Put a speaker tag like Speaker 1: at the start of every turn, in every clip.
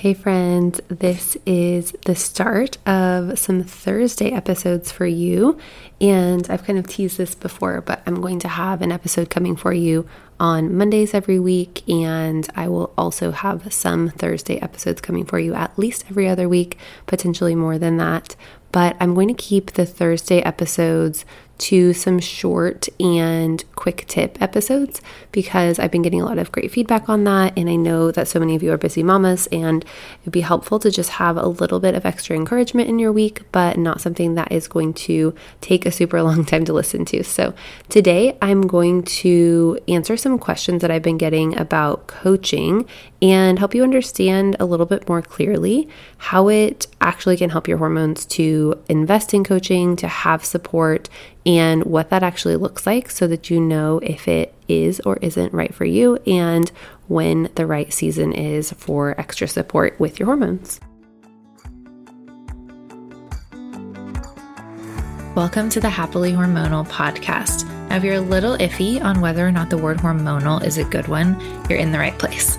Speaker 1: Hey, friends, this is the start of some Thursday episodes for you. And I've kind of teased this before, but I'm going to have an episode coming for you on Mondays every week. And I will also have some Thursday episodes coming for you at least every other week, potentially more than that. But I'm going to keep the Thursday episodes to some short and quick tip episodes because I've been getting a lot of great feedback on that. And I know that so many of you are busy mamas, and it'd be helpful to just have a little bit of extra encouragement in your week, but not something that is going to take a super long time to listen to. So today I'm going to answer some questions that I've been getting about coaching and help you understand a little bit more clearly how it actually can help your hormones to invest in coaching, to have support, and what that actually looks like so that you know if it is or isn't right for you and when the right season is for extra support with your hormones.
Speaker 2: Welcome to the Happily Hormonal podcast. Now, if you're a little iffy on whether or not the word hormonal is a good one, you're in the right place.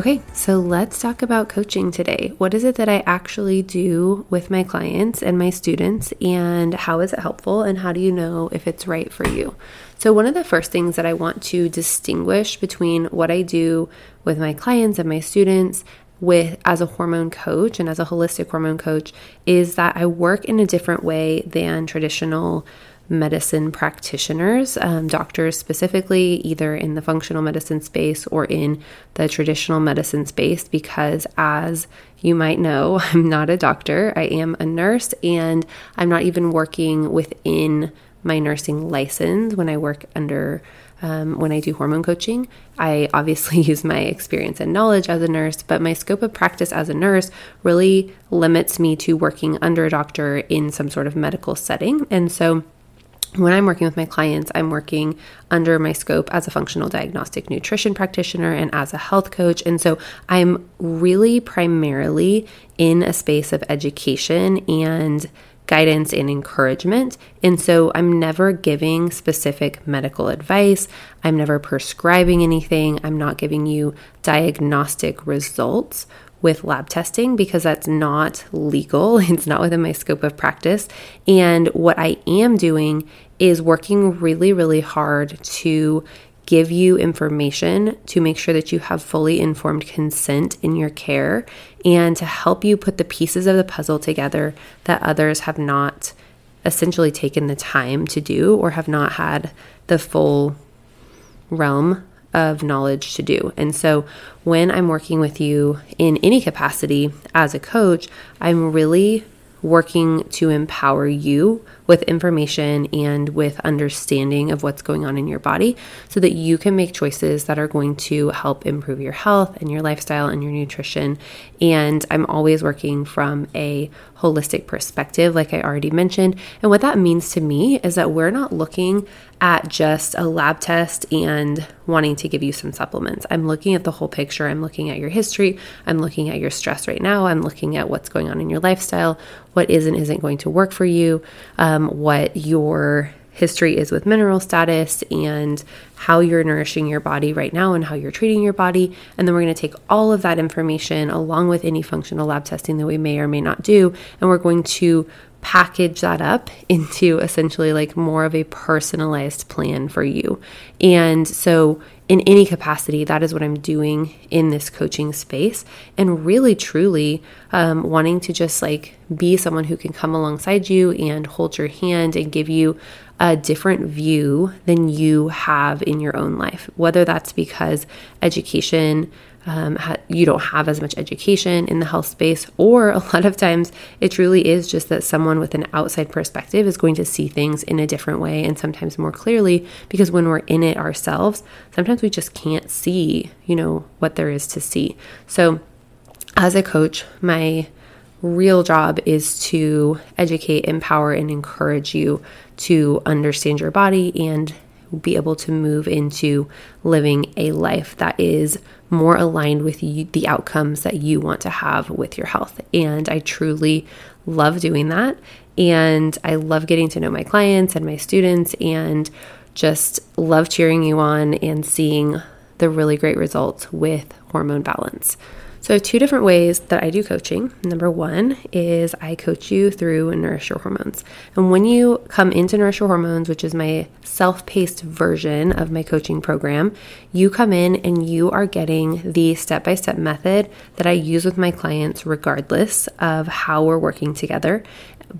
Speaker 1: Okay, so let's talk about coaching today. What is it that I actually do with my clients and my students, and how is it helpful, and how do you know if it's right for you? So, one of the first things that I want to distinguish between what I do with my clients and my students with as a hormone coach and as a holistic hormone coach is that I work in a different way than traditional medicine practitioners, um, doctors specifically, either in the functional medicine space or in the traditional medicine space, because as you might know, I'm not a doctor, I am a nurse, and I'm not even working within my nursing license when I work under. Um, when I do hormone coaching, I obviously use my experience and knowledge as a nurse, but my scope of practice as a nurse really limits me to working under a doctor in some sort of medical setting. And so when I'm working with my clients, I'm working under my scope as a functional diagnostic nutrition practitioner and as a health coach. And so I'm really primarily in a space of education and guidance and encouragement. And so I'm never giving specific medical advice. I'm never prescribing anything. I'm not giving you diagnostic results with lab testing because that's not legal. It's not within my scope of practice. And what I am doing is working really, really hard to give you information to make sure that you have fully informed consent in your care and to help you put the pieces of the puzzle together that others have not essentially taken the time to do or have not had the full realm of knowledge to do. And so when I'm working with you in any capacity as a coach, I'm really working to empower you with information and with understanding of what's going on in your body so that you can make choices that are going to help improve your health and your lifestyle and your nutrition. And I'm always working from a holistic perspective, like I already mentioned. And what that means to me is that we're not looking at just a lab test and wanting to give you some supplements. I'm looking at the whole picture. I'm looking at your history. I'm looking at your stress right now. I'm looking at what's going on in your lifestyle, what is and isn't going to work for you, um, Um, what your history is with mineral status and how you're nourishing your body right now and how you're treating your body. And then we're going to take all of that information along with any functional lab testing that we may or may not do, and we're going to package that up into essentially like more of a personalized plan for you. And so, in any capacity, that is what I'm doing in this coaching space. And really, truly um, wanting to just like be someone who can come alongside you and hold your hand and give you a different view than you have in your own life, whether that's because education um, ha- you don't have as much education in the health space, or a lot of times it truly is just that someone with an outside perspective is going to see things in a different way and sometimes more clearly because when we're in it ourselves, sometimes we just can't see, you know, what there is to see. So, as a coach, my real job is to educate, empower, and encourage you to understand your body and be able to move into living a life that is more aligned with you, the outcomes that you want to have with your health. And I truly love doing that. And I love getting to know my clients and my students and just love cheering you on and seeing the really great results with hormone balance. So, two different ways that I do coaching. Number one is I coach you through Nourish Your Hormones. And when you come into Nourish Your Hormones, which is my self paced version of my coaching program, you come in and you are getting the step by step method that I use with my clients, regardless of how we're working together.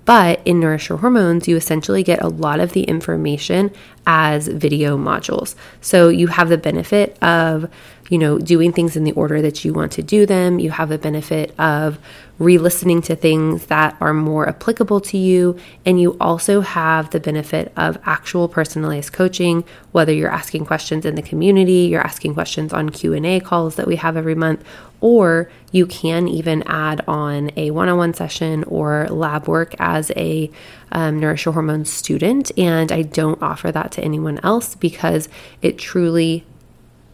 Speaker 1: But in Nourish Your Hormones, you essentially get a lot of the information as video modules. So you have the benefit of you know, doing things in the order that you want to do them. You have the benefit of re listening to things that are more applicable to you. And you also have the benefit of actual personalized coaching, whether you're asking questions in the community, you're asking questions on Q&A calls that we have every month, or you can even add on a one-on-one session or lab work as a um, Nourish Your Hormones student. And I don't offer that to anyone else because it truly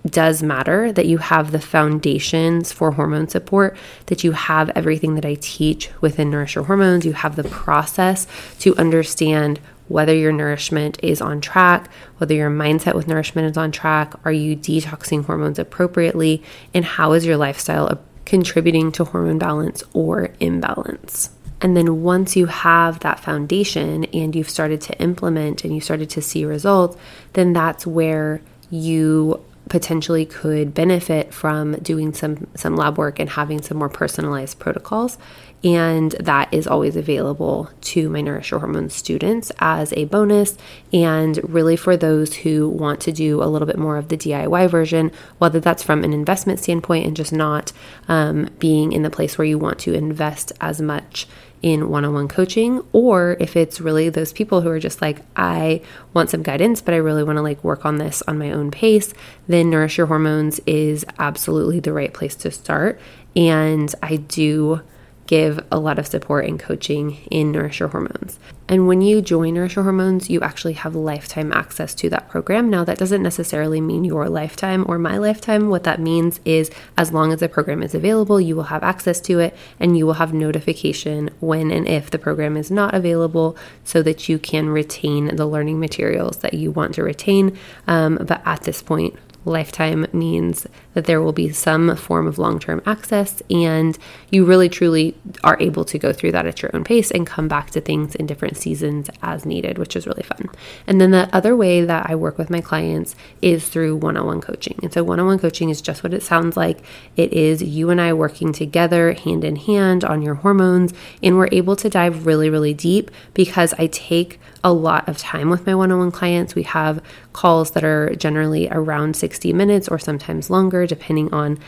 Speaker 1: does matter that you have the foundations for hormone support, that you have everything that I teach within Nourish Your Hormones, you have the process to understand whether your nourishment is on track, whether your mindset with nourishment is on track, are you detoxing hormones appropriately, and how is your lifestyle contributing to hormone balance or imbalance. And then once you have that foundation and you've started to implement and you started to see results, then that's where you potentially could benefit from doing some some lab work and having some more personalized protocols and that is always available to my nourish your hormones students as a bonus and really for those who want to do a little bit more of the diy version whether that's from an investment standpoint and just not um, being in the place where you want to invest as much in one on one coaching, or if it's really those people who are just like, I want some guidance, but I really want to like work on this on my own pace, then Nourish Your Hormones is absolutely the right place to start. And I do give a lot of support and coaching in Nourish Your Hormones. And when you join Nourish Your Hormones, you actually have lifetime access to that program. Now, that doesn't necessarily mean your lifetime or my lifetime. What that means is as long as the program is available, you will have access to it and you will have notification when and if the program is not available so that you can retain the learning materials that you want to retain. Um, but at this point, lifetime means that there will be some form of long term access, and you really truly are able to go through that at your own pace and come back to things in different seasons as needed, which is really fun. And then the other way that I work with my clients is through one on one coaching. And so, one on one coaching is just what it sounds like it is you and I working together hand in hand on your hormones, and we're able to dive really, really deep because I take a lot of time with my one on one clients. We have calls that are generally around 60 minutes or sometimes longer, depending on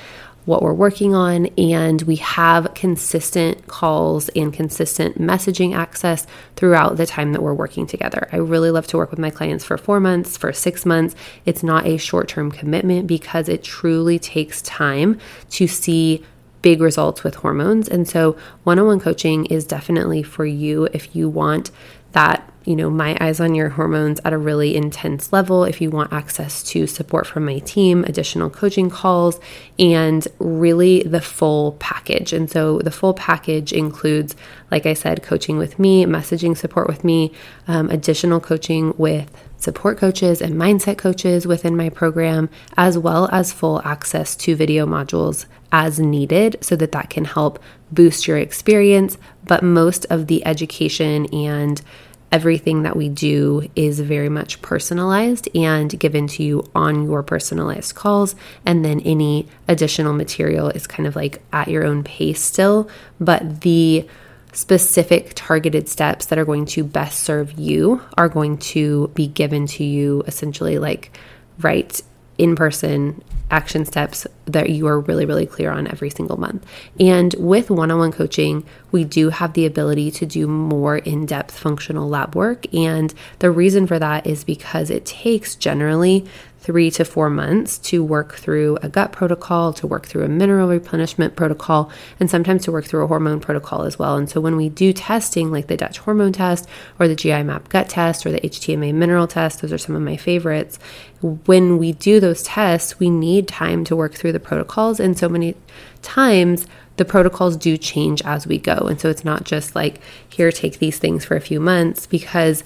Speaker 1: what we're working on. And we have consistent calls and consistent messaging access throughout the time that we're working together. I really love to work with my clients for four months, for six months. It's not a short term commitment because it truly takes time to see big results with hormones. And so, one on one coaching is definitely for you if you want that you know, my eyes on your hormones at a really intense level. If you want access to support from my team, additional coaching calls, and really the full package. And so the full package includes, like I said, coaching with me, messaging support with me, um, additional coaching with support coaches and mindset coaches within my program, as well as full access to video modules as needed so that that can help boost your experience, but most of the education and everything that we do is very much personalized and given to you on your personalized calls. And then any additional material is kind of like at your own pace still. But the specific targeted steps that are going to best serve you are going to be given to you essentially like right in person action steps that you are really, really clear on every single month. And with one on one coaching, we do have the ability to do more in depth functional lab work. And the reason for that is because it takes generally three to four months to work through a gut protocol, to work through a mineral replenishment protocol, and sometimes to work through a hormone protocol as well. And so when we do testing, like the Dutch hormone test or the GI map gut test or the HTMA mineral test, those are some of my favorites. When we do those tests, we need time to work through the protocols. And so many times, the protocols do change as we go. And so it's not just like, here, take these things for a few months, because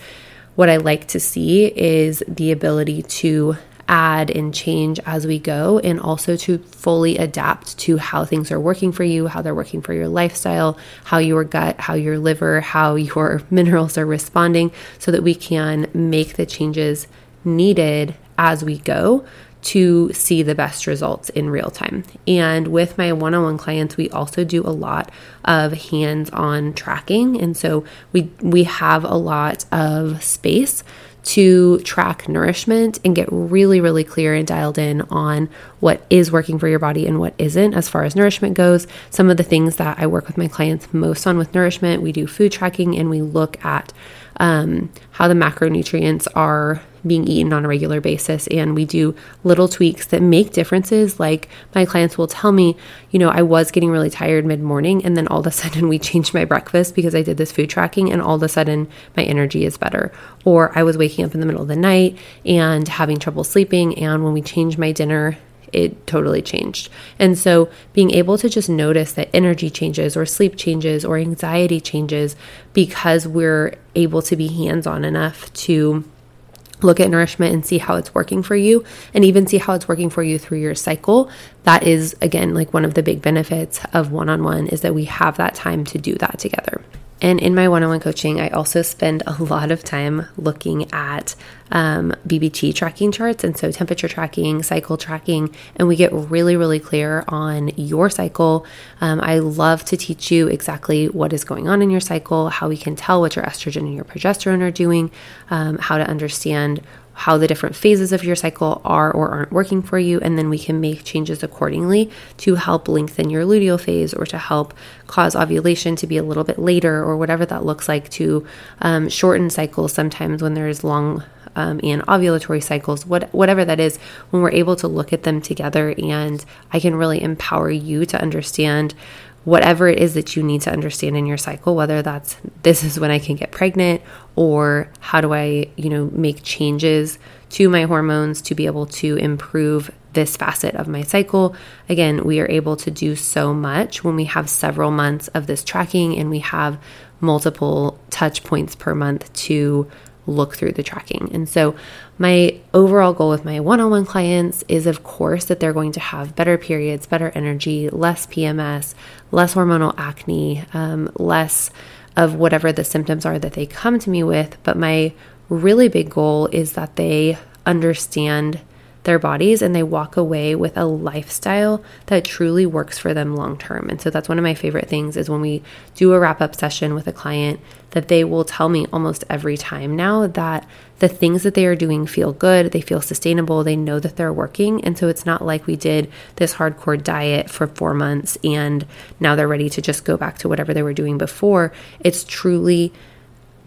Speaker 1: what I like to see is the ability to add and change as we go, and also to fully adapt to how things are working for you, how they're working for your lifestyle, how your gut, how your liver, how your minerals are responding, so that we can make the changes needed as we go to see the best results in real time. And with my one on one clients, we also do a lot of hands on tracking. And so we, we have a lot of space to track nourishment and get really, really clear and dialed in on what is working for your body and what isn't as far as nourishment goes. Some of the things that I work with my clients most on with nourishment, we do food tracking and we look at um, how the macronutrients are being eaten on a regular basis. And we do little tweaks that make differences. Like my clients will tell me, you know, I was getting really tired mid morning, and then all of a sudden we changed my breakfast because I did this food tracking, and all of a sudden my energy is better. Or I was waking up in the middle of the night and having trouble sleeping, and when we changed my dinner, it totally changed. And so being able to just notice that energy changes or sleep changes or anxiety changes because we're able to be hands on enough to look at nourishment and see how it's working for you and even see how it's working for you through your cycle that is again like one of the big benefits of one-on-one is that we have that time to do that together and in my one on one coaching, I also spend a lot of time looking at um, BBT tracking charts. And so temperature tracking, cycle tracking, and we get really, really clear on your cycle. Um, I love to teach you exactly what is going on in your cycle, how we can tell what your estrogen and your progesterone are doing, um, how to understand how the different phases of your cycle are or aren't working for you, and then we can make changes accordingly to help lengthen your luteal phase or to help cause ovulation to be a little bit later or whatever that looks like to um, shorten cycles. Sometimes when there's long um, anovulatory cycles, what, whatever that is, when we're able to look at them together and I can really empower you to understand whatever it is that you need to understand in your cycle, whether that's this is when I can get pregnant or how do I, you know, make changes to my hormones to be able to improve this facet of my cycle. Again, we are able to do so much when we have several months of this tracking and we have multiple touch points per month to look through the tracking. And so, my overall goal with my one on one clients is, of course, that they're going to have better periods, better energy, less PMS, less hormonal acne, um, less of whatever the symptoms are that they come to me with. But my really big goal is that they understand their bodies and they walk away with a lifestyle that truly works for them long term. And so that's one of my favorite things is when we do a wrap up session with a client that they will tell me almost every time now that the things that they are doing feel good, they feel sustainable, they know that they're working. And so it's not like we did this hardcore diet for 4 months and now they're ready to just go back to whatever they were doing before. It's truly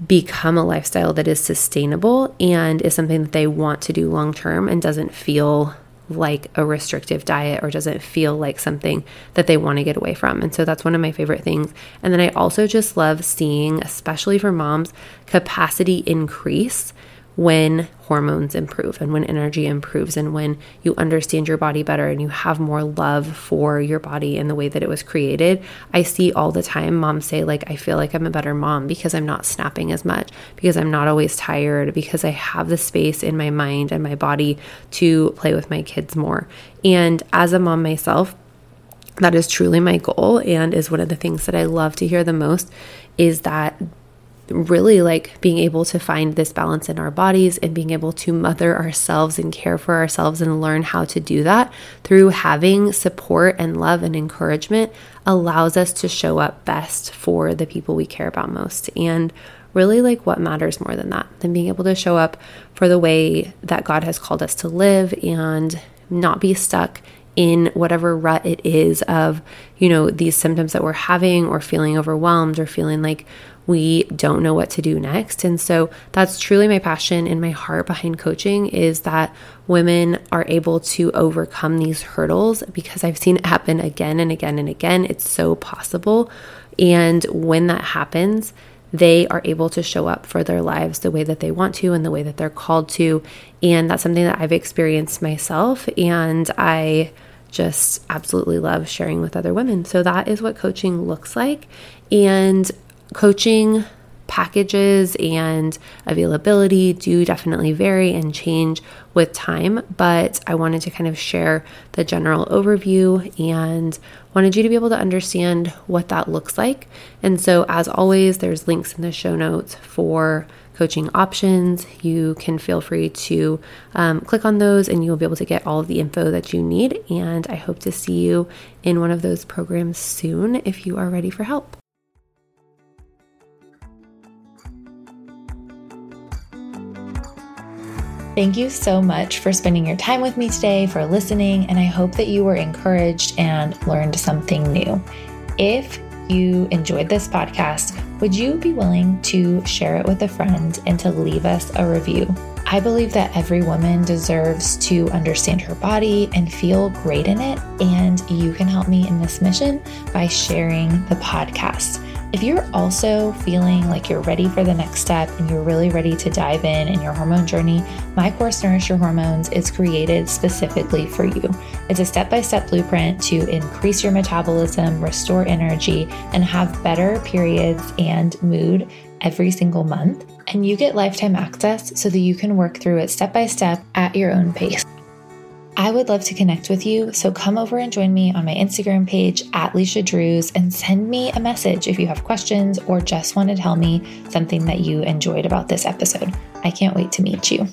Speaker 1: become a lifestyle that is sustainable and is something that they want to do long term and doesn't feel like a restrictive diet or doesn't feel like something that they want to get away from. And so that's one of my favorite things. And then I also just love seeing, especially for moms, capacity increase when hormones improve and when energy improves and when you understand your body better and you have more love for your body and the way that it was created. I see all the time moms say, like, I feel like I'm a better mom because I'm not snapping as much, because I'm not always tired, because I have the space in my mind and my body to play with my kids more. And as a mom myself, that is truly my goal and is one of the things that I love to hear the most is that really like being able to find this balance in our bodies and being able to mother ourselves and care for ourselves and learn how to do that through having support and love and encouragement allows us to show up best for the people we care about most. And really, like, what matters more than that? Than being able to show up for the way that God has called us to live and not be stuck in whatever rut it is of, you know, these symptoms that we're having or feeling overwhelmed or feeling like we don't know what to do next. And so that's truly my passion and my heart behind coaching is that women are able to overcome these hurdles because I've seen it happen again and again and again. It's so possible. And when that happens, they are able to show up for their lives the way that they want to and the way that they're called to. And that's something that I've experienced myself. And I just absolutely love sharing with other women. So that is what coaching looks like. And coaching packages and availability do definitely vary and change with time, but I wanted to kind of share the general overview and wanted you to be able to understand what that looks like. And so, as always, there's links in the show notes for coaching options. You can feel free to um, click on those and you'll be able to get all of the info that you need. And I hope to see you in one of those programs soon if you are ready for help.
Speaker 2: Thank you so much for spending your time with me today, for listening, and I hope that you were encouraged and learned something new. If you enjoyed this podcast, would you be willing to share it with a friend and to leave us a review? I believe that every woman deserves to understand her body and feel great in it, and you can help me in this mission by sharing the podcast. If you're also feeling like you're ready for the next step and you're really ready to dive in in your hormone journey, my course Nourish Your Hormones is created specifically for you. It's a step by step blueprint to increase your metabolism, restore energy, and have better periods and mood every single month. And you get lifetime access so that you can work through it step by step at your own pace. I would love to connect with you, so come over and join me on my Instagram page at Leisha Drews and send me a message if you have questions or just want to tell me something that you enjoyed about this episode. I can't wait to meet you.